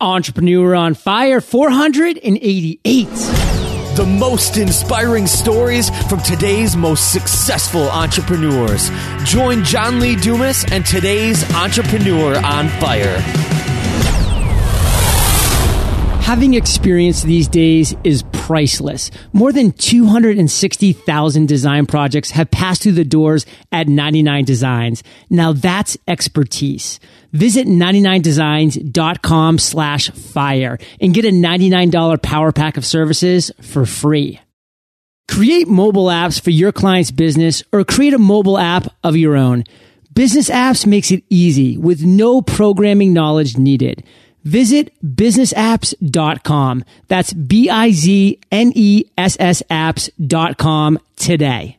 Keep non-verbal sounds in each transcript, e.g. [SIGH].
Entrepreneur on Fire 488. The most inspiring stories from today's most successful entrepreneurs. Join John Lee Dumas and today's Entrepreneur on Fire. Having experience these days is priceless. More than 260,000 design projects have passed through the doors at 99 Designs. Now that's expertise. Visit 99designs.com slash fire and get a $99 power pack of services for free. Create mobile apps for your client's business or create a mobile app of your own. Bizness Apps makes it easy with no programming knowledge needed. Visit biznessapps.com. That's B-I-Z-N-E-S-S apps.com today.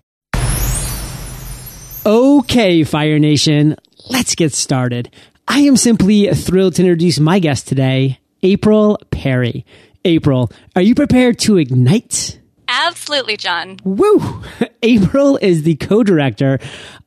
Okay, Fire Nation, let's get started. I am simply thrilled to introduce my guest today, April Perry. April, are you prepared to ignite? Absolutely, John. Woo! [LAUGHS] April is the co-director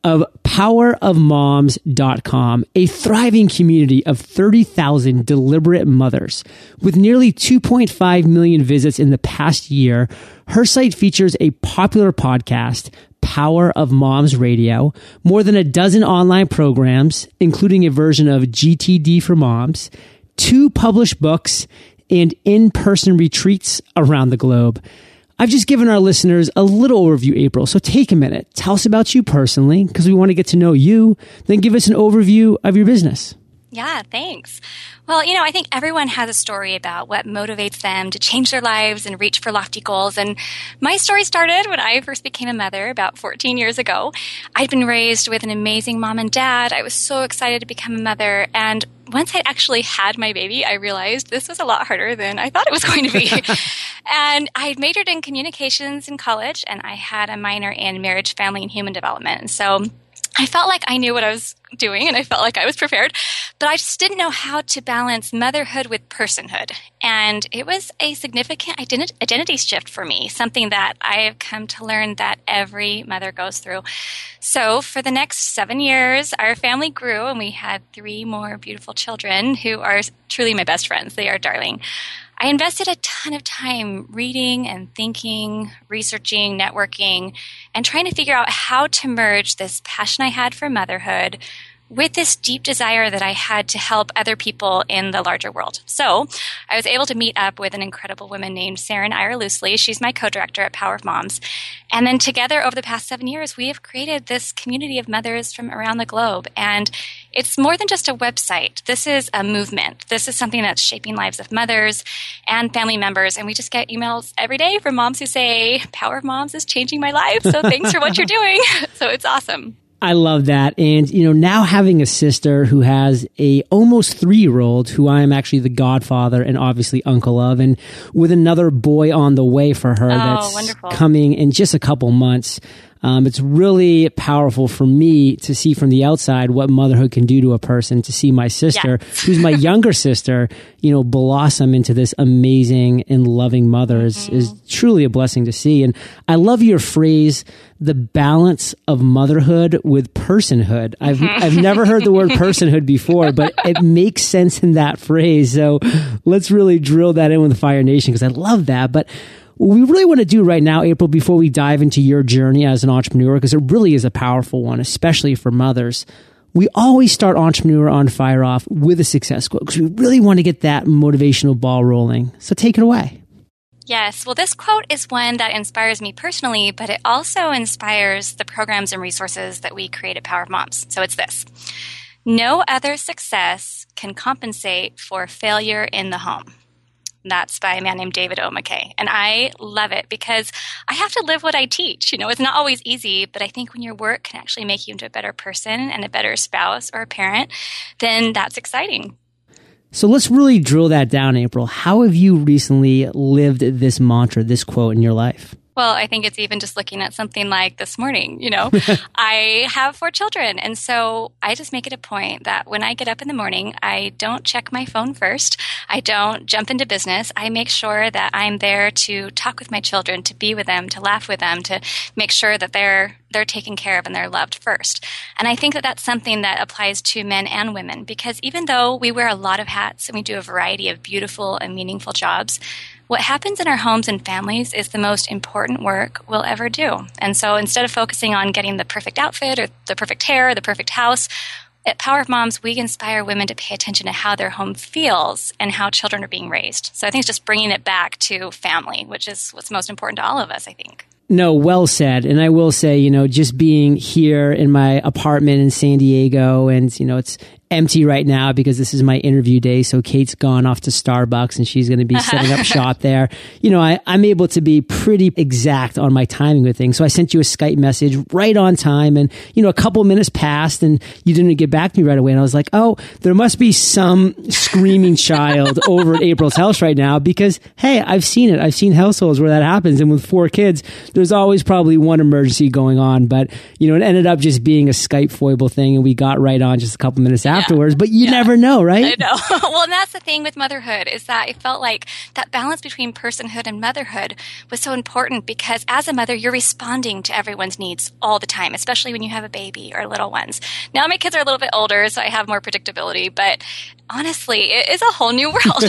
of powerofmoms.com, a thriving community of 30,000 deliberate mothers. With nearly 2.5 million visits in the past year, her site features a popular podcast, Power of Moms Radio, more than a dozen online programs, including a version of GTD for Moms, two published books, and in-person retreats around the globe. I've just given our listeners a little overview, April. So take a minute. Tell us about you personally, because we want to get to know you. Then give us an overview of your business. Yeah, thanks. Well, you know, I think everyone has a story about what motivates them to change their lives and reach for lofty goals. And my story started when I first became a mother about 14 years ago. I'd been raised with an amazing mom and dad. I was so excited to become a mother. And once I actually had my baby, I realized this was a lot harder than I thought it was [LAUGHS] going to be. and I majored in communications in college and I had a minor in marriage, family, and human development. So I felt like I knew what I was doing and I felt like I was prepared, but I just didn't know how to balance motherhood with personhood. And it was a significant identi- identity shift for me, something that I have come to learn that every mother goes through. So for the next seven years, our family grew and we had three more beautiful children who are truly my best friends. They are darling. I invested a ton of time reading and thinking, researching, networking, and trying to figure out how to merge this passion I had for motherhood with this deep desire that I had to help other people in the larger world. So I was able to meet up with an incredible woman named Saren Eyre Loosli. She's my co-director at Power of Moms. And then together over the past seven years, we have created this community of mothers from around the globe. And it's more than just a website. This is a movement. This is something that's shaping lives of mothers and family members. And we just get emails every day from moms who say, Power of Moms is changing my life. So thanks for what you're [LAUGHS] doing. [LAUGHS] So it's awesome. I love that. And, you know, now having a sister who has a almost three year old who I am actually the godfather and obviously uncle of, and with another boy on the way for her Oh, that's wonderful. coming in just a couple months. Um, it's really powerful for me to see from the outside what motherhood can do to a person. To see my sister, who's my [LAUGHS] younger sister, you know, blossom into this amazing and loving mother is, Mm-hmm. is truly a blessing to see. And I love your phrase, the balance of motherhood with personhood. I've [LAUGHS] I've never heard the word personhood before, but it makes sense in that phrase. So let's really drill that in with Fire Nation because I love that. But what we really want to do right now, April, before we dive into your journey as an entrepreneur, because it really is a powerful one, especially for mothers. We always start Entrepreneur on Fire off with a success quote because we really want to get that motivational ball rolling. So take it away. Yes, well, this quote is one that inspires me personally, but it also inspires the programs and resources that we create at Power of Moms. So it's this No other success can compensate for failure in the home. That's by a man named David O. McKay. And I love it because I have to live what I teach. You know, it's not always easy, but I think when your work can actually make you into a better person and a better spouse or a parent, then that's exciting. So let's really drill that down, April. How have you recently lived this mantra, this quote in your life? Well, I think it's even just looking at something like this morning, you know. [LAUGHS] I have four children, and so I just make it a point that when I get up in the morning, I don't check my phone first. I don't jump into business. I make sure that I'm there to talk with my children, to be with them, to laugh with them, to make sure that they're they're taken care of and they're loved first. And I think that that's something that applies to men and women because even though we wear a lot of hats and we do a variety of beautiful and meaningful jobs, what happens in our homes and families is the most important work we'll ever do. And so instead of focusing on getting the perfect outfit or the perfect hair or the perfect house, at Power of Moms, we inspire women to pay attention to how their home feels and how children are being raised. So I think it's just bringing it back to family, which is what's most important to all of us, I think. No, well said. And I will say, you know, just being here in my apartment in San Diego and, you know, it's empty right now because this is my interview day. So Kate's gone off to Starbucks and she's going to be [LAUGHS] setting up shop there. You know, I, I'm able to be pretty exact on my timing with things. So I sent you a Skype message right on time and, you know, a couple minutes passed and you didn't get back to me right away. And I was like, oh, there must be some screaming child [LAUGHS] over at April's house right now because, hey, I've seen it. I've seen households where that happens. And with four kids, there's always probably one emergency going on. But, you know, it ended up just being a Skype foible thing and we got right on just a couple minutes after afterwards, but you yeah. never know, right? I know. [LAUGHS] well, and that's the thing with motherhood is that I felt like that balance between personhood and motherhood was so important because as a mother, you're responding to everyone's needs all the time, especially when you have a baby or little ones. Now my kids are a little bit older, so I have more predictability, but honestly, it is a whole new world.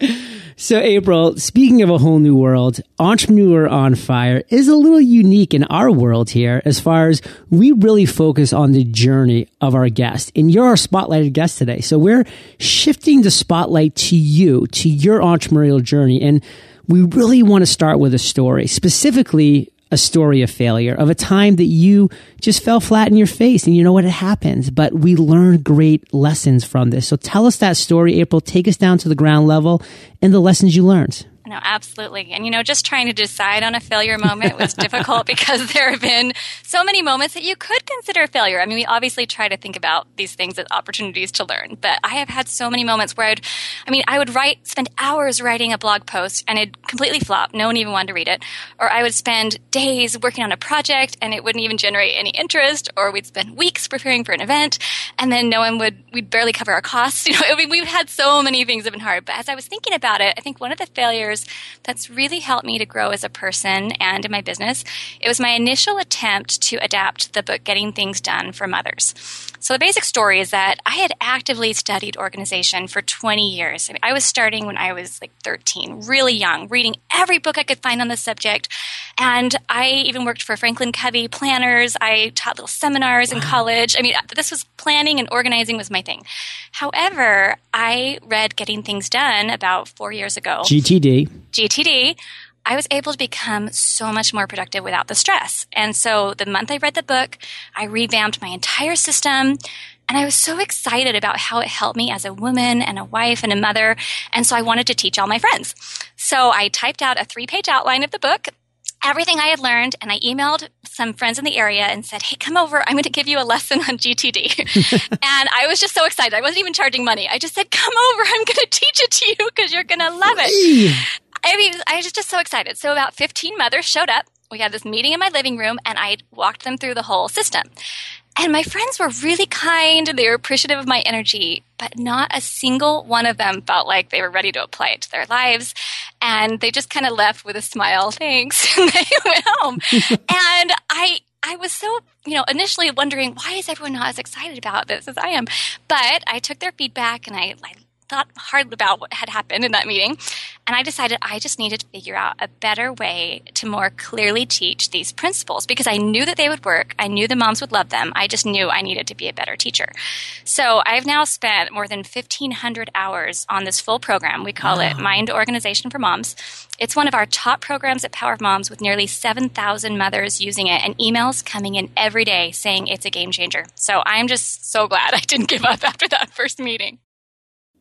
[LAUGHS] [LAUGHS] so, April, speaking of a whole new world, Entrepreneur on Fire is a little unique in our world here as far as we really focus on the journey of our guest. And you're our spotlighted guest today. So, we're shifting the spotlight to you, to your entrepreneurial journey. And we really want to start with a story, specifically a story of failure, of a time that you just fell flat in your face and you know what? It happens, but we learned great lessons from this. So tell us that story, April. Take us down to the ground level and the lessons you learned. No, absolutely. And you know, just trying to decide on a failure moment was [LAUGHS] difficult because there have been so many moments that you could consider failure. I mean, we obviously try to think about these things as opportunities to learn, but I have had so many moments where I'd, I mean, I would write, spend hours writing a blog post and it'd completely flop. No one even wanted to read it. Or I would spend days working on a project and it wouldn't even generate any interest. Or we'd spend weeks preparing for an event and then no one would, we'd barely cover our costs. [LAUGHS] You know, I mean, we've had so many things that have been hard. But as I was thinking about it, I think one of the failures that's really helped me to grow as a person and in my business. It was my initial attempt to adapt the book Getting Things Done for Mothers. So the basic story is that I had actively studied organization for 20 years. I, mean, I was starting when I was like 13, really young, reading every book I could find on the subject. And I even worked for Franklin Covey planners. I taught little seminars wow. in college. I mean, uh, this was planning and organizing was my thing. However, I read Getting Things Done about four years ago. GTD. GTD. I was able to become so much more productive without the stress. And so the month I read the book, I revamped my entire system. And I was so excited about how it helped me as a woman and a wife and a mother. And so I wanted to teach all my friends. So I typed out a three page outline of the book everything I had learned and I emailed some friends in the area and said, Hey, come over. I'm going to give you a lesson on GTD. [LAUGHS] and I was just so excited. I wasn't even charging money. I just said, Come over. I'm going to teach it to you because you're going to love it. I mean, I was just so excited. So about 15 mothers showed up. We had this meeting in my living room and I walked them through the whole system. And my friends were really kind they were appreciative of my energy, but not a single one of them felt like they were ready to apply it to their lives. And they just kind of left with a smile, thanks, [LAUGHS] and they [LAUGHS] went home. and I, I was so, you know, initially wondering why is everyone not as excited about this as I am? But I took their feedback and I, I thought hard about what had happened in that meeting. And I decided I just needed to figure out a better way to more clearly teach these principles because I knew that they would work. I knew the moms would love them. I just knew I needed to be a better teacher. So I've now spent more than 1,500 hours on this full program. We call wow. it Mind Organization for Moms. It's one of our top programs at Power of Moms with nearly 7,000 mothers using it and emails coming in every day saying it's a game changer. So I'm just so glad I didn't give up after that first meeting.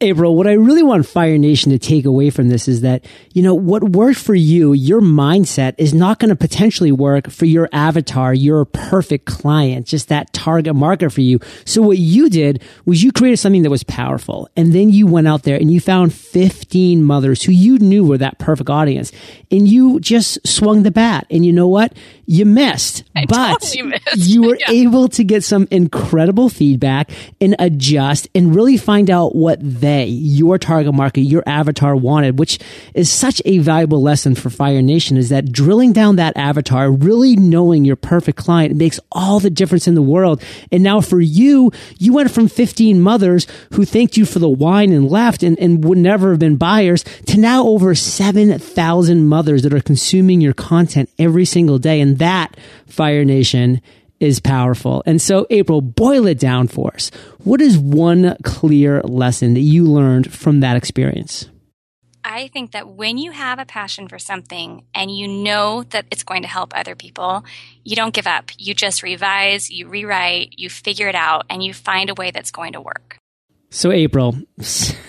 April, what I really want Fire Nation to take away from this is that, you know, what worked for you, your mindset is not going to potentially work for your avatar, your perfect client, just that target market for you. So what you did was you created something that was powerful. And then you went out there and you found 15 mothers who you knew were that perfect audience. And you just swung the bat. And you know what? You missed, I but totally missed. you were [LAUGHS] yeah. able to get some incredible feedback and adjust and really find out what they your target market, your avatar wanted, which is such a valuable lesson for Fire Nation is that drilling down that avatar, really knowing your perfect client makes all the difference in the world. And now for you, you went from 15 mothers who thanked you for the wine and left and, and would never have been buyers to now over 7,000 mothers that are consuming your content every single day. And that, Fire Nation, is powerful. And so, April, boil it down for us. What is one clear lesson that you learned from that experience? I think that when you have a passion for something and you know that it's going to help other people, you don't give up. You just revise, you rewrite, you figure it out, and you find a way that's going to work. So, April, [LAUGHS]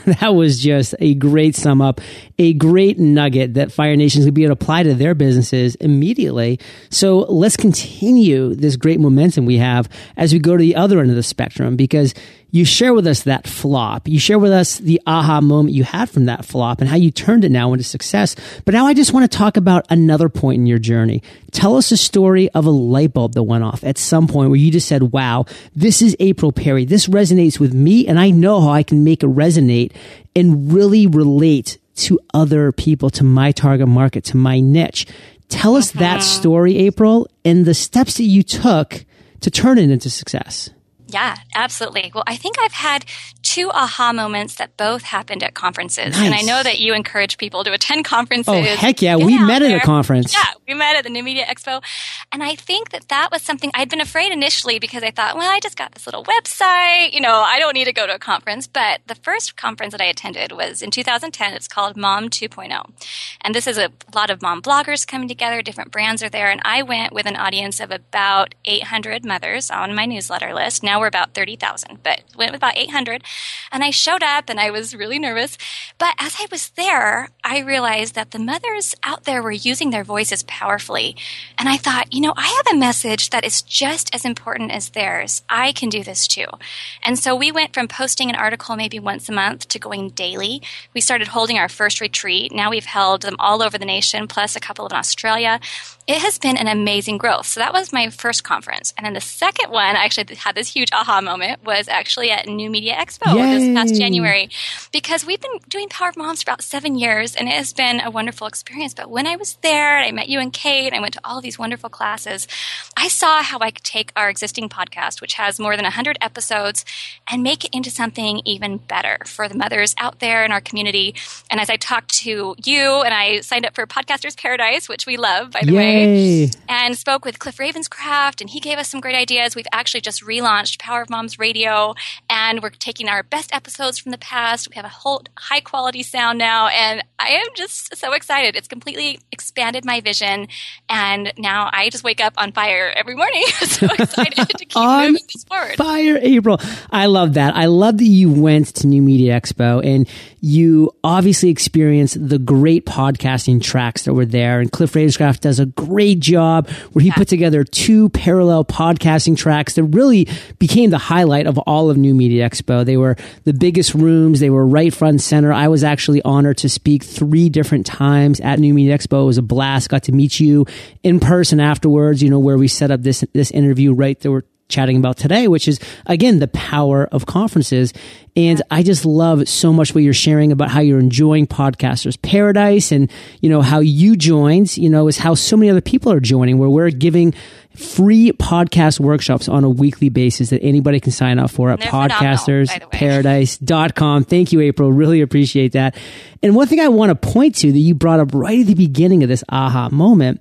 that was just a great sum up, a great nugget that Fire Nations could be able to apply to their businesses immediately. So, let's continue this great momentum we have as we go to the other end of the spectrum because you share with us that flop. You share with us the aha moment you had from that flop and how you turned it now into success. But now I just want to talk about another point in your journey. Tell us a story of a light bulb that went off at some point where you just said, wow, this is April Perry. This resonates with me and I know how I can make it resonate and really relate to other people, to my target market, to my niche. Tell us that mm-hmm. story, April, and the steps that you took to turn it into success. Yeah, absolutely. Well, I think I've had two aha moments that both happened at conferences. Nice. And I know that you encourage people to attend oh, conferences. Oh, heck yeah. We met at a conference. Yeah, we met at the New Media Expo. And I think that that was something I'd been afraid initially because I thought, well, I just got this little website. You know, I don't need to go to a conference. But the first conference that I attended was in 2010. It's called Mom 2.0. And this is a lot of mom bloggers coming together. Different brands are there. And I went with an audience of about 800 mothers on my newsletter list. Now we're about 30,000, but went with about 800. And I showed up and I was really nervous. But as I was there, I realized that the mothers out there were using their voices powerfully. And I thought, you know, I have a message that is just as important as theirs. I can do this too. And so we went from posting an article maybe once a month to going daily. We started holding our first retreat. Now we've held them all over the nation, plus a couple in Australia it has been an amazing growth. So that was my first conference. And then the second one, I actually had this huge aha moment, was actually at New Media Expo Yay. this past January. Because we've been doing Power of Moms for about seven years and it has been a wonderful experience. But when I was there, I met you and Kate, I went to all of these wonderful classes, I saw how I could take our existing podcast, which has more than 100 episodes, and make it into something even better for the mothers out there in our community. And as I talked to you and I signed up for Podcasters Paradise, which we love, by the Yay. way, and spoke with Cliff Ravenscraft, and he gave us some great ideas. We've actually just relaunched Power of Moms Radio, and we're taking our best episodes from the past. We have a whole high quality sound now, and I am just so excited. It's completely expanded my vision, and now I just wake up on fire every morning. [LAUGHS] so excited to keep [LAUGHS] moving this forward. Fire, April. I love that. I love that you went to New Media Expo and you obviously experience the great podcasting tracks that were there. And Cliff Ravenscraft does a great job where he yeah. put together two parallel podcasting tracks that really became the highlight of all of New Media Expo. They were the biggest rooms. They were right front center. I was actually honored to speak three different times at New Media Expo. It was a blast. Got to meet you in person afterwards, you know, where we set up this, this interview right there chatting about today, which is again the power of conferences. And I just love so much what you're sharing about how you're enjoying Podcasters Paradise and, you know, how you joined, you know, is how so many other people are joining where we're giving free podcast workshops on a weekly basis that anybody can sign up for at podcastersparadise.com. Thank you, April. Really appreciate that. And one thing I want to point to that you brought up right at the beginning of this aha moment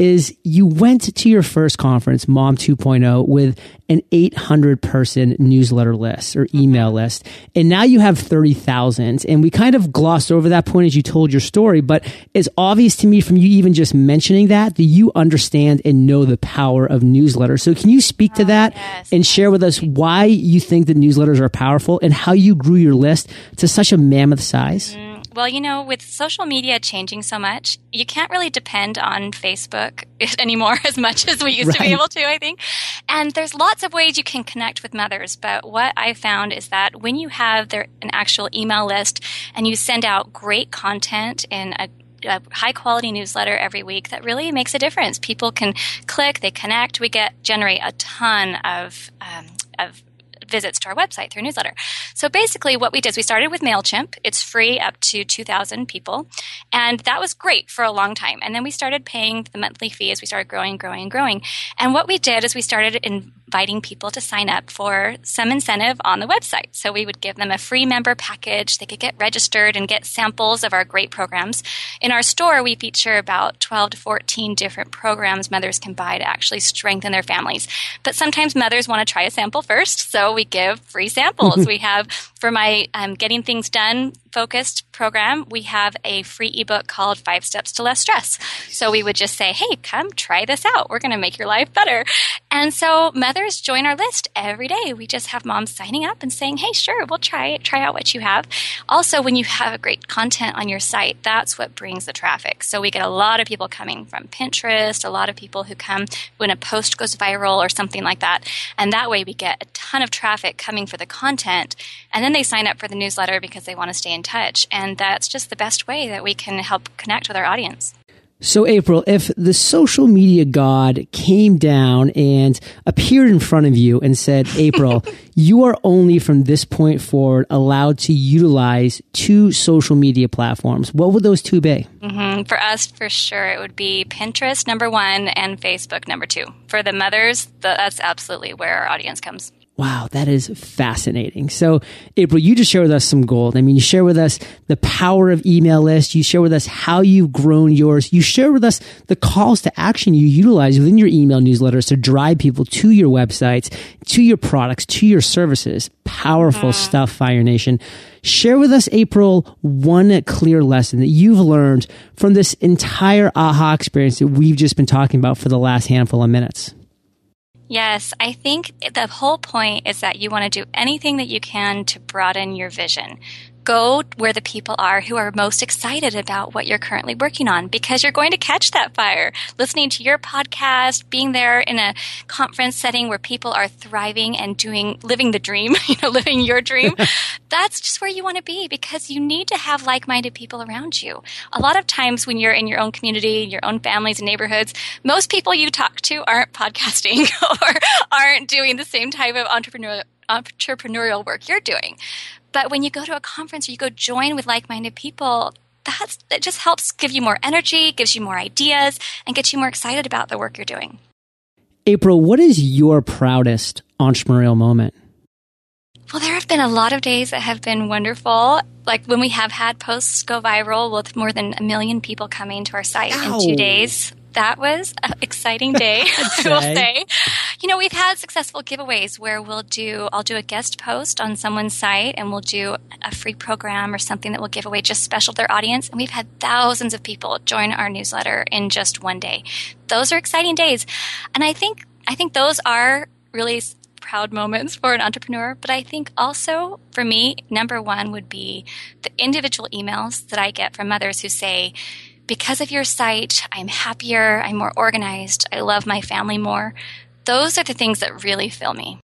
is you went to your first conference, Mom 2.0, with an 800 person newsletter list or email mm-hmm. list. And now you have 30,000. And we kind of glossed over that point as you told your story, but it's obvious to me from you even just mentioning that, that you understand and know the power of newsletters. So can you speak to oh, that yes. and share with us why you think that newsletters are powerful and how you grew your list to such a mammoth size? Mm-hmm. Well, you know, with social media changing so much, you can't really depend on Facebook [LAUGHS] anymore as much as we used right. to be able to, I think. And there's lots of ways you can connect with mothers, but what I found is that when you have their, an actual email list and you send out great content in a a high quality newsletter every week that really makes a difference. People can click, they connect. We get generate a ton of um, of visits to our website through newsletter. So basically, what we did is we started with MailChimp. It's free up to 2,000 people. And that was great for a long time. And then we started paying the monthly fee as we started growing, growing, growing. And what we did is we started inviting people to sign up for some incentive on the website. So we would give them a free member package. They could get registered and get samples of our great programs. In our store, we feature about 12 to 14 different programs mothers can buy to actually strengthen their families. But sometimes mothers want to try a sample first, so we give free samples. [LAUGHS] we have, for my um, Getting Things Done focused program, we have a free ebook called Five Steps to Less Stress. So we would just say, hey, come try this out. We're going to make your life better. And so mothers join our list every day. We just have moms signing up and saying, hey, sure, we'll try it, try out what you have. Also, when you have a great content on your site, that's what brings the traffic. So we get a lot of people coming from Pinterest, a lot of people who come when a post goes viral or something like that. And that way we get a ton of traffic coming for the content. And then they sign up for the newsletter because they want to stay in touch. And that's just the best way that we can help connect with our audience. So, April, if the social media god came down and appeared in front of you and said, [LAUGHS] April, you are only from this point forward allowed to utilize two social media platforms, what would those two be? Mm-hmm. For us, for sure, it would be Pinterest, number one, and Facebook, number two. For the mothers, that's absolutely where our audience comes. Wow, that is fascinating. So, April, you just share with us some gold. I mean, you share with us the power of email lists. You share with us how you've grown yours. You share with us the calls to action you utilize within your email newsletters to drive people to your websites, to your products, to your services. Powerful mm-hmm. stuff, Fire Nation. Share with us, April, one clear lesson that you've learned from this entire aha experience that we've just been talking about for the last handful of minutes. Yes, I think the whole point is that you want to do anything that you can to broaden your vision go where the people are who are most excited about what you're currently working on because you're going to catch that fire. Listening to your podcast, being there in a conference setting where people are thriving and doing, living the dream, [LAUGHS] you know, living your dream. [LAUGHS] that's just where you want to be because you need to have like-minded people around you. A lot of times when you're in your own community, your own families and neighborhoods, most people you talk to aren't podcasting [LAUGHS] or aren't doing the same type of entrepreneurial entrepreneurial work you're doing. But when you go to a conference or you go join with like minded people, that's, that just helps give you more energy, gives you more ideas, and gets you more excited about the work you're doing. April, what is your proudest entrepreneurial moment? Well, there have been a lot of days that have been wonderful. Like when we have had posts go viral with more than a million people coming to our site Ow. in two days that was an exciting [LAUGHS] day, [LAUGHS] I will say. You know, we've had successful giveaways where we'll do, I'll do a guest post on someone's site and we'll do a free program or something that will give away just special to their audience. And we've had thousands of people join our newsletter in just one day. Those are exciting days. And I think, I think those are really proud moments for an entrepreneur. But I think also for me, number one would be the individual emails that I get from mothers who say, because of your site, I'm happier, I'm more organized, I love my family more. Those are the things that really fill me.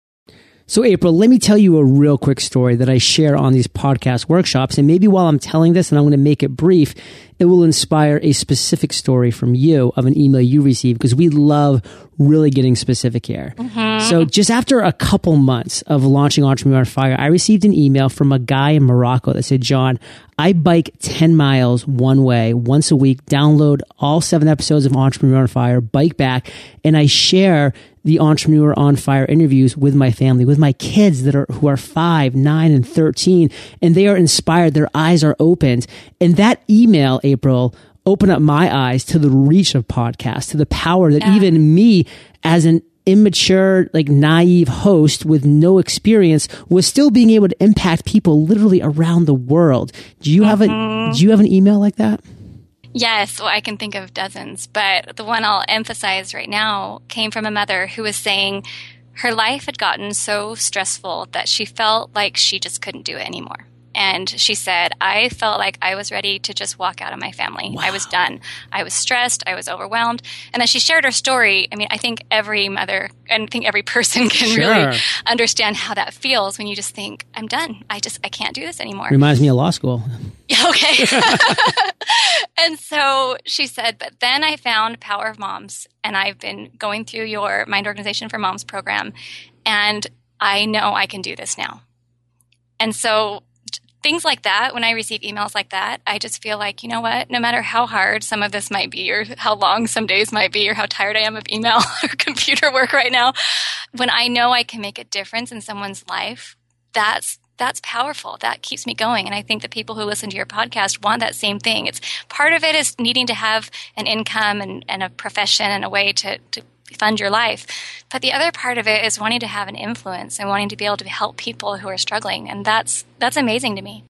So, April, let me tell you a real quick story that I share on these podcast workshops. And maybe while I'm telling this, and I'm going to make it brief, it will inspire a specific story from you of an email you received because we love really getting specific here. Mm-hmm. So just after a couple months of launching Entrepreneur on Fire, I received an email from a guy in Morocco that said, John, I bike 10 miles one way once a week, download all seven episodes of Entrepreneur on Fire, bike back, and I share the Entrepreneur on Fire interviews with my family, with my kids that are, who are five, nine, and 13, and they are inspired. Their eyes are opened. And that email, April, open up my eyes to the reach of podcasts, to the power that yeah. even me as an immature, like naive host with no experience was still being able to impact people literally around the world. Do you have mm-hmm. a, do you have an email like that? Yes, well, I can think of dozens, but the one I'll emphasize right now came from a mother who was saying her life had gotten so stressful that she felt like she just couldn't do it anymore. And she said, I felt like I was ready to just walk out of my family. Wow. I was done. I was stressed. I was overwhelmed. And then she shared her story, I mean, I think every mother and I think every [LAUGHS] person can sure. really understand how that feels when you just think, I'm done. I just, I can't do this anymore. Reminds me of law school. [LAUGHS] Okay. [LAUGHS] and so she said, but then I found Power of Moms and I've been going through your Mind Organization for Moms program. And I know I can do this now. And so things like that, when I receive emails like that, I just feel like, you know what, no matter how hard some of this might be, or how long some days might be, or how tired I am of email [LAUGHS] or computer work right now, when I know I can make a difference in someone's life, that's that's powerful. That keeps me going. And I think the people who listen to your podcast want that same thing. It's part of it is needing to have an income and, and a profession and a way to, to fund your life. But the other part of it is wanting to have an influence and wanting to be able to help people who are struggling. And that's, that's amazing to me.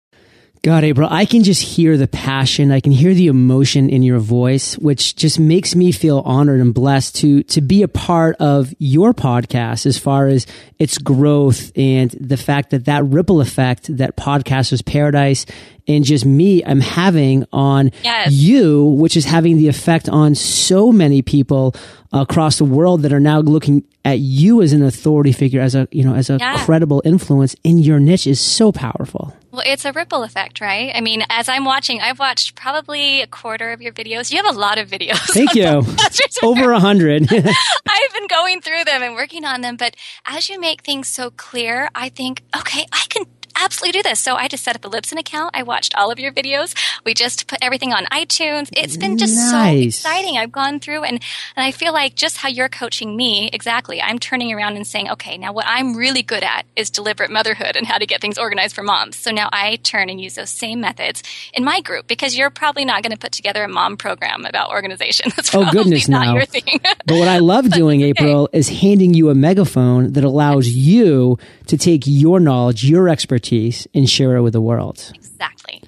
God, April, I can just hear the passion. I can hear the emotion in your voice, which just makes me feel honored and blessed to, to be a part of your podcast as far as its growth and the fact that that ripple effect that Podcasters Paradise and just me I'm having on yes. you, which is having the effect on so many people across the world that are now looking at you as an authority figure, as a, you know, as a yeah. credible influence in your niche is so powerful. Well, it's a ripple effect, right? I mean, as I'm watching, I've watched probably a quarter of your videos. You have a lot of videos. Thank [LAUGHS] you. [LAUGHS] Over a hundred. [LAUGHS] I've been going through them and working on them, but as you make things so clear, I think, okay, I can absolutely do this. So I just set up a Libsyn account. I watched all of your videos. We just put everything on iTunes. It's been just nice. so exciting. I've gone through and, and I feel like just how you're coaching me, exactly. I'm turning around and saying, okay, now what I'm really good at is deliberate motherhood and how to get things organized for moms. So now I turn and use those same methods in my group because you're probably not going to put together a mom program about organization. [LAUGHS] That's oh goodness, no. [LAUGHS] but what I love [LAUGHS] doing, April, is handing you a megaphone that allows you to take your knowledge, your expertise, and share it with the world. Exactly.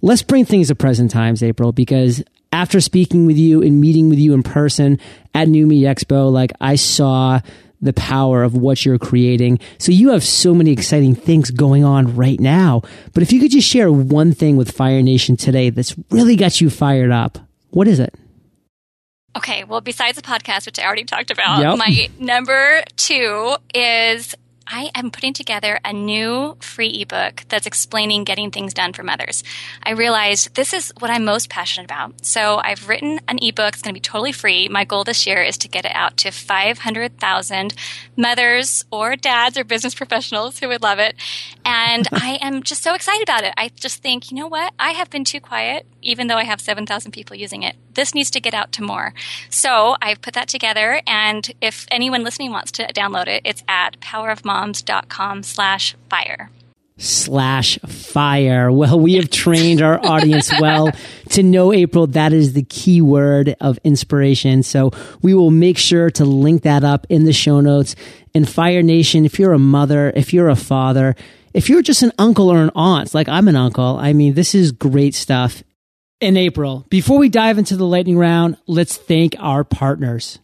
Let's bring things to present times, April, because after speaking with you and meeting with you in person at New Expo, like I saw the power of what you're creating. So you have so many exciting things going on right now. But if you could just share one thing with Fire Nation today that's really got you fired up, what is it? Okay, well, besides the podcast, which I already talked about, yep. my number two is I am putting together a new free ebook that's explaining getting things done for mothers. I realized this is what I'm most passionate about. So I've written an ebook. It's going to be totally free. My goal this year is to get it out to 500,000 mothers or dads or business [LAUGHS] professionals who would love it. And I am just so excited about it. I just think, you know what? I have been too quiet, even though I have 7,000 people using it. This needs to get out to more. So I've put that together. And if anyone listening wants to download it, it's at powerofmom moms.com slash fire slash fire. Well, we have trained our [LAUGHS] audience well to know April. That is the key word of inspiration. So we will make sure to link that up in the show notes. And Fire Nation, if you're a mother, if you're a father, if you're just an uncle or an aunt, like I'm an uncle, I mean, this is great stuff. In April, before we dive into the lightning round, let's thank our partners.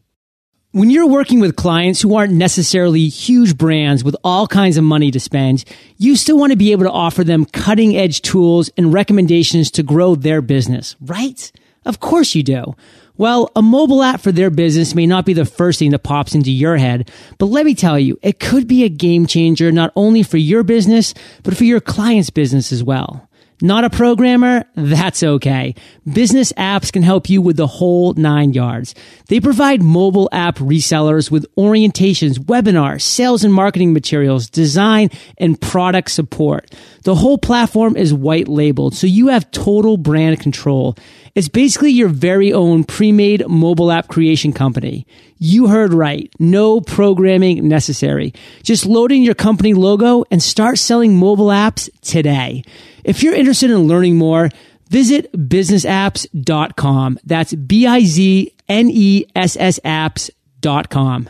When you're working with clients who aren't necessarily huge brands with all kinds of money to spend, you still want to be able to offer them cutting edge tools and recommendations to grow their business, right? Of course you do. Well, a mobile app for their business may not be the first thing that pops into your head, but let me tell you, it could be a game changer not only for your business, but for your client's business as well. Not a programmer? That's okay. Bizness Apps can help you with the whole nine yards. They provide mobile app resellers with orientations, webinars, sales and marketing materials, design, and product support. The whole platform is white labeled, so you have total brand control. It's basically your very own pre-made mobile app creation company. You heard right. No programming necessary. Just load in your company logo and start selling mobile apps today. If you're interested in learning more, visit biznessapps.com. That's B-I-Z-N-E-S-S apps.com.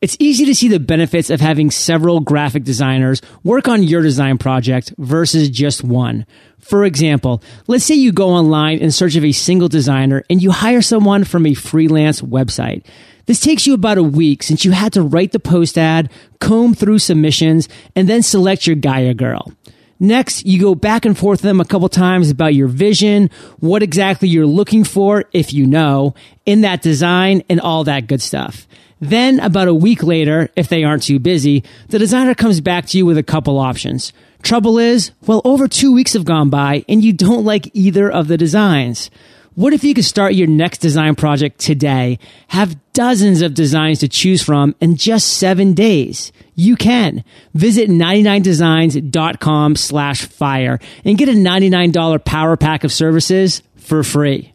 It's easy to see the benefits of having several graphic designers work on your design project versus just one. For example, let's say you go online in search of a single designer and you hire someone from a freelance website. This takes you about a week since you had to write the post ad, comb through submissions, and then select your guy or girl. Next, you go back and forth with them a couple times about your vision, what exactly you're looking for, if you know, in that design and all that good stuff. Then about a week later, if they aren't too busy, the designer comes back to you with a couple options. Trouble is, well, over two weeks have gone by and you don't like either of the designs. What if you could start your next design project today, have dozens of designs to choose from in just seven days? You can. Visit 99designs.com slash fire and get a $99 power pack of services for free.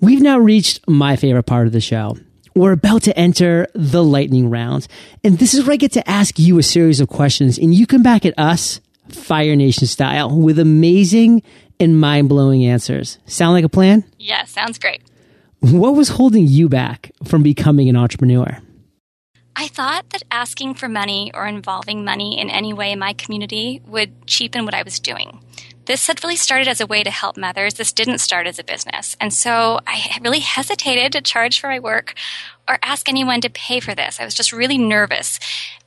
We've now reached my favorite part of the show. We're about to enter the lightning round. And this is where I get to ask you a series of questions and you come back at us Fire Nation style with amazing and mind blowing answers. Sound like a plan? Yeah, sounds great. What was holding you back from becoming an entrepreneur? I thought that asking for money or involving money in any way in my community would cheapen what I was doing. This had really started as a way to help mothers. This didn't start as a business. And so I really hesitated to charge for my work or ask anyone to pay for this. I was just really nervous.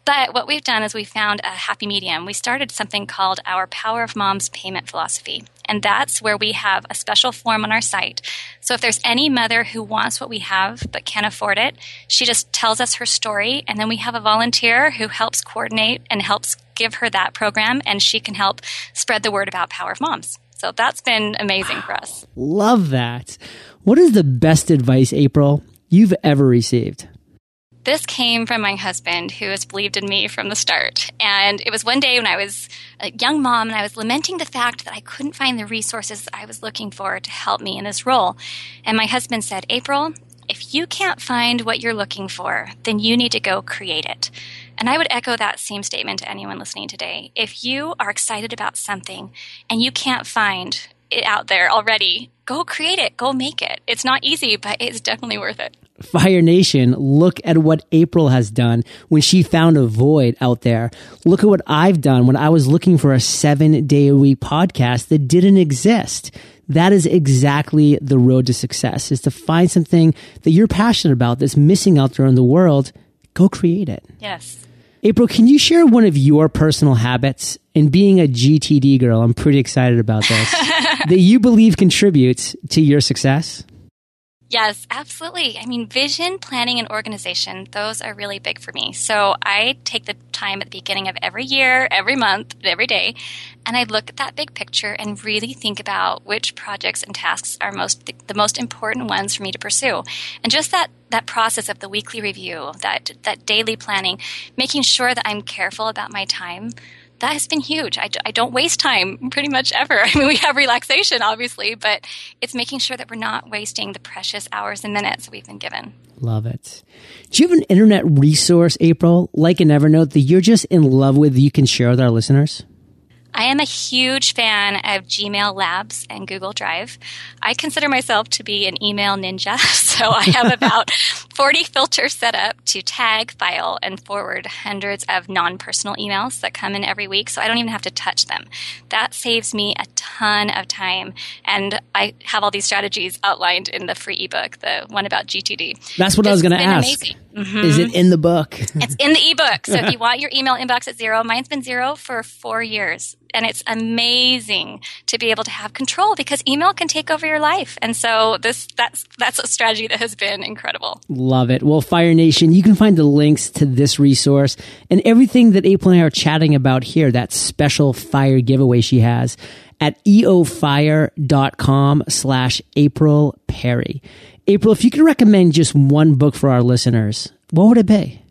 But what we've done is we found a happy medium. We started something called our Power of Moms payment philosophy. And that's where we have a special form on our site. So if there's any mother who wants what we have but can't afford it, she just tells us her story. And then we have a volunteer who helps coordinate and helps give her that program. And she can help spread the word about Power of Moms. So that's been amazing for us. Love that. What is the best advice, April, you've ever received? This came from my husband, who has believed in me from the start. And it was one day when I was a young mom and I was lamenting the fact that I couldn't find the resources I was looking for to help me in this role. And my husband said, April, if you can't find what you're looking for, then you need to go create it. And I would echo that same statement to anyone listening today. If you are excited about something and you can't find it out there already, go create it, go make it. It's not easy, but it's definitely worth it. Fire Nation, look at what April has done when she found a void out there. Look at what I've done when I was looking for a seven day a week podcast that didn't exist. That is exactly the road to success is to find something that you're passionate about that's missing out there in the world. Go create it. Yes. April, can you share one of your personal habits? And being a GTD girl, I'm pretty excited about this, [LAUGHS] that you believe contributes to your success? Yes, absolutely. I mean, vision, planning, and organization, those are really big for me. So I take the time at the beginning of every year, every month, every day, and I look at that big picture and really think about which projects and tasks are most the most important ones for me to pursue. And just that that process of the weekly review, that that daily planning, making sure that I'm careful about my time that has been huge. I, I don't waste time pretty much ever. [LAUGHS] I mean, we have relaxation, obviously, but it's making sure that we're not wasting the precious hours and minutes we've been given. Love it. Do you have an internet resource, April, like an Evernote that you're just in love with that you can share with our listeners? I am a huge fan of Gmail Labs and Google Drive. I consider myself to be an email ninja, [LAUGHS] so I have [LAUGHS] about 40 filters set up to tag, file, and forward hundreds of non personal emails that come in every week, so I don't even have to touch them. That saves me a ton of time, and I have all these strategies outlined in the free ebook, the one about GTD. That's what it's I was going to ask. Mm-hmm. Is it in the book? [LAUGHS] it's in the ebook. So if you want your email inbox at zero, mine's been zero for four years and it's amazing to be able to have control because email can take over your life. And so this that's that's a strategy that has been incredible. Love it. Well, Fire Nation, you can find the links to this resource and everything that April and I are chatting about here, that special fire giveaway she has at eofire.com slash April Perry. April, if you could recommend just one book for our listeners, what would it be?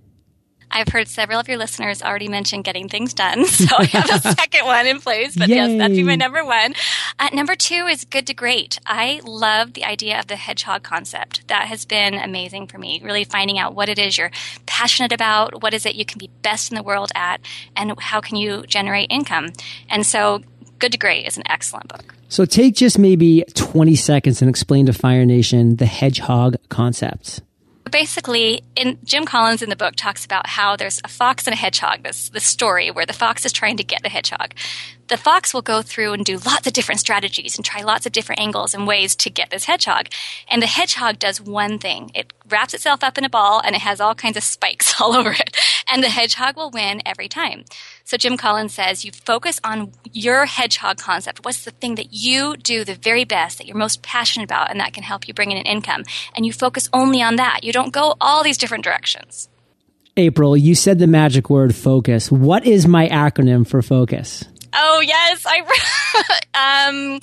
I've heard several of your listeners already mention getting things done, [LAUGHS] so I have a [LAUGHS] second one in place. But Yay. yes, that'd be my number one. Uh, number two is good to great. I love the idea of the hedgehog concept. That has been amazing for me. Really finding out what it is you're passionate about, what is it you can be best in the world at, and how can you generate income. And so, Good to Great is an excellent book. So take just maybe 20 seconds and explain to Fire Nation the hedgehog concept basically, in Jim Collins in the book talks about how there's a fox and a hedgehog. This this story where the fox is trying to get the hedgehog. The fox will go through and do lots of different strategies and try lots of different angles and ways to get this hedgehog. And the hedgehog does one thing: it wraps itself up in a ball and it has all kinds of spikes [LAUGHS] all over it. And the hedgehog will win every time. So Jim Collins says you focus on your hedgehog concept. What's the thing that you do the very best, that you're most passionate about, and that can help you bring in an income? And you focus only on that. You don't go all these different directions. April, you said the magic word focus. What is my acronym for focus? Oh, yes. I, [LAUGHS] um,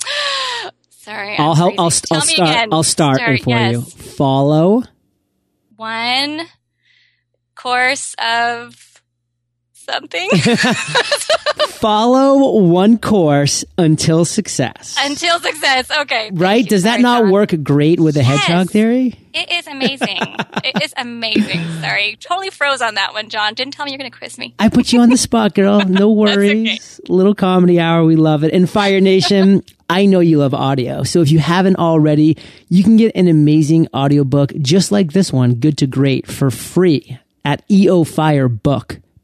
Sorry. I'll I'm help. I'll, st- I'll Tell me start. again. I'll start it for yes. you. Follow One course of something [LAUGHS] follow one course until success. until success. Okay. right? Does that not John. work great with the Yes. hedgehog theory? It is amazing. [LAUGHS] it is amazing. Sorry. Totally froze on that one, John. Didn't tell me you're going to quiz me. I put you on the [LAUGHS] spot, girl. No worries. Little comedy hour. We love it. And Fire Nation, I know you love audio. So if you haven't already, you can get an amazing audiobook just like this one, Good to Great, for free at E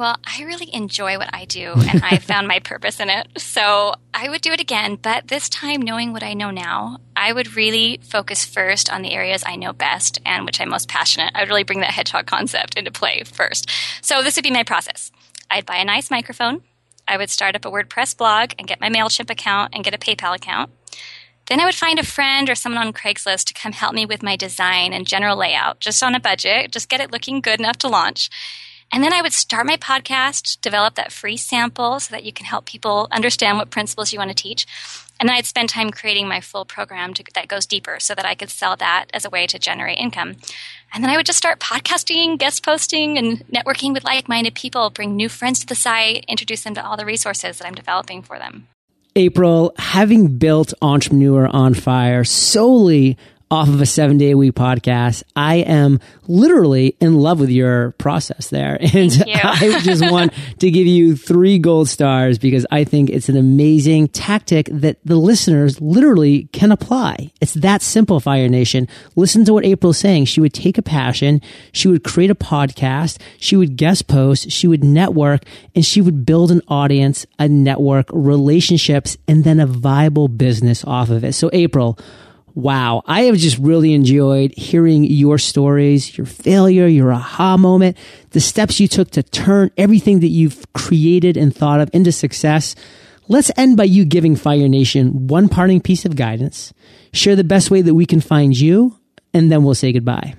Well, I really enjoy what I do and I [LAUGHS] found my purpose in it. So I would do it again, but this time knowing what I know now, I would really focus first on the areas I know best and which I'm most passionate. I would really bring that hedgehog concept into play first. So this would be my process. I'd buy a nice microphone. I would start up a WordPress blog and get my MailChimp account and get a PayPal account. Then I would find a friend or someone on Craigslist to come help me with my design and general layout, just on a budget, just get it looking good enough to launch. And then I would start my podcast, develop that free sample so that you can help people understand what principles you want to teach. And then I'd spend time creating my full program to, that goes deeper so that I could sell that as a way to generate income. And then I would just start podcasting, guest posting, and networking with like minded people, bring new friends to the site, introduce them to all the resources that I'm developing for them. April, having built Entrepreneur on Fire solely off of a seven day a week podcast, I am literally in love with your process there. [LAUGHS] And. [LAUGHS] I just want to give you three gold stars because I think it's an amazing tactic that the listeners literally can apply. It's that simple, Fire Nation. Listen to what April's saying. She would take a passion, she would create a podcast, she would guest post, she would network, and she would build an audience, a network, relationships, and then a viable business off of it. So, April, Wow. I have just really enjoyed hearing your stories, your failure, your aha moment, the steps you took to turn everything that you've created and thought of into success. Let's end by you giving Fire Nation one parting piece of guidance, share the best way that we can find you, and then we'll say goodbye.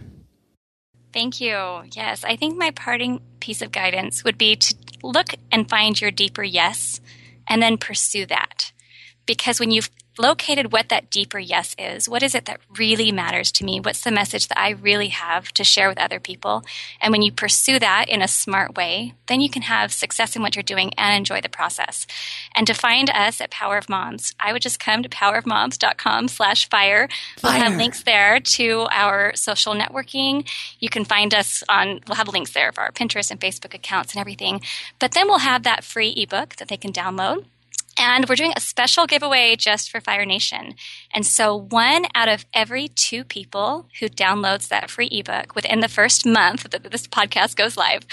Thank you. Yes, I think my parting piece of guidance would be to look and find your deeper yes and then pursue that. Because when you've located what that deeper yes is, what is it that really matters to me? What's the message that I really have to share with other people? And when you pursue that in a smart way, then you can have success in what you're doing and enjoy the process. And to find us at Power of Moms, I would just come to powerofmoms.com slash fire. We'll have links there to our social networking. You can find us on, we'll have links there for our Pinterest and Facebook accounts and everything. But then we'll have that free ebook that they can download. And we're doing a special giveaway just for Fire Nation. And so one out of every two people who downloads that free ebook within the first month that this podcast goes live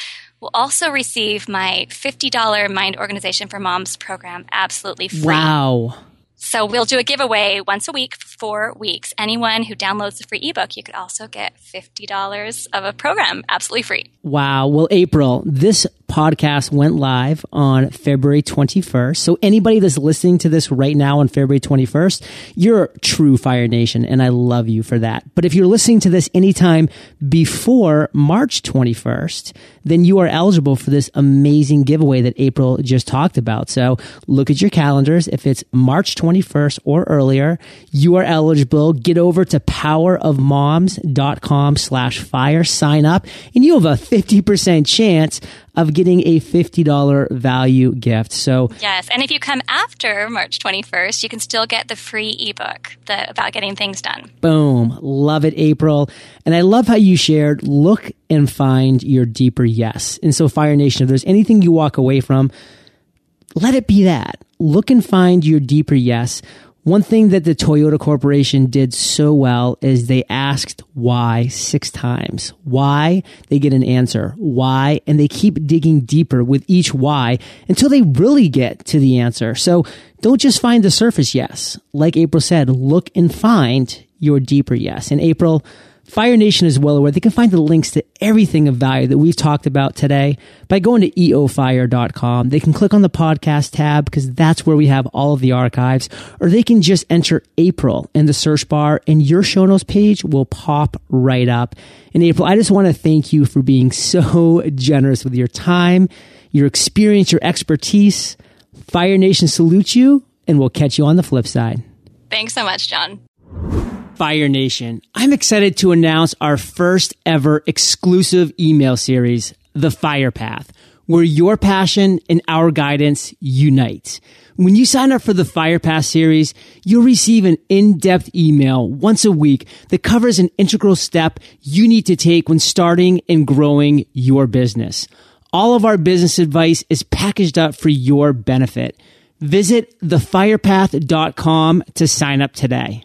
will also receive my $50 Mind Organization for Moms program absolutely free. Wow. So we'll do a giveaway once a week for four weeks. Anyone who downloads the free ebook, you could also get $50 of a program absolutely free. Wow. Well, April, this podcast went live on February 21st. So anybody that's listening to this right now on February 21st, you're true Fire Nation and I love you for that. But if you're listening to this anytime before March 21st, then you are eligible for this amazing giveaway that April just talked about. So look at your calendars. If it's March 21st or earlier, you are eligible. Get over to powerofmoms.com slash fire, sign up, and you have a 50% chance of getting a $50 value gift. So Yes, and if you come after March 21st, you can still get the free ebook the, about getting things done. Boom. Love it, April. And I love how you shared look and find your deeper yes. And so, Fire Nation, if there's anything you walk away from, let it be that. Look and find your deeper yes. One thing that the Toyota Corporation did so well is they asked why six times. Why? They get an answer. Why? And they keep digging deeper with each why until they really get to the answer. So don't just find the surface yes. Like April said, look and find your deeper yes. In April, Fire Nation is well aware they can find the links to everything of value that we've talked about today by going to eofire.com. They can click on the podcast tab because that's where we have all of the archives, or they can just enter April in the search bar and your show notes page will pop right up. In April, I just want to thank you for being so [LAUGHS] generous with your time, your experience, your expertise. Fire Nation salutes you, and we'll catch you on the flip side. Thanks so much, John. Fire Nation, I'm excited to announce our first ever exclusive email series, The Fire Path, where your passion and our guidance unite. When you sign up for the Fire Path series, you'll receive an in-depth email once a week that covers an integral step you need to take when starting and growing your business. All of our business advice is packaged up for your benefit. Visit thefirepath.com to sign up today.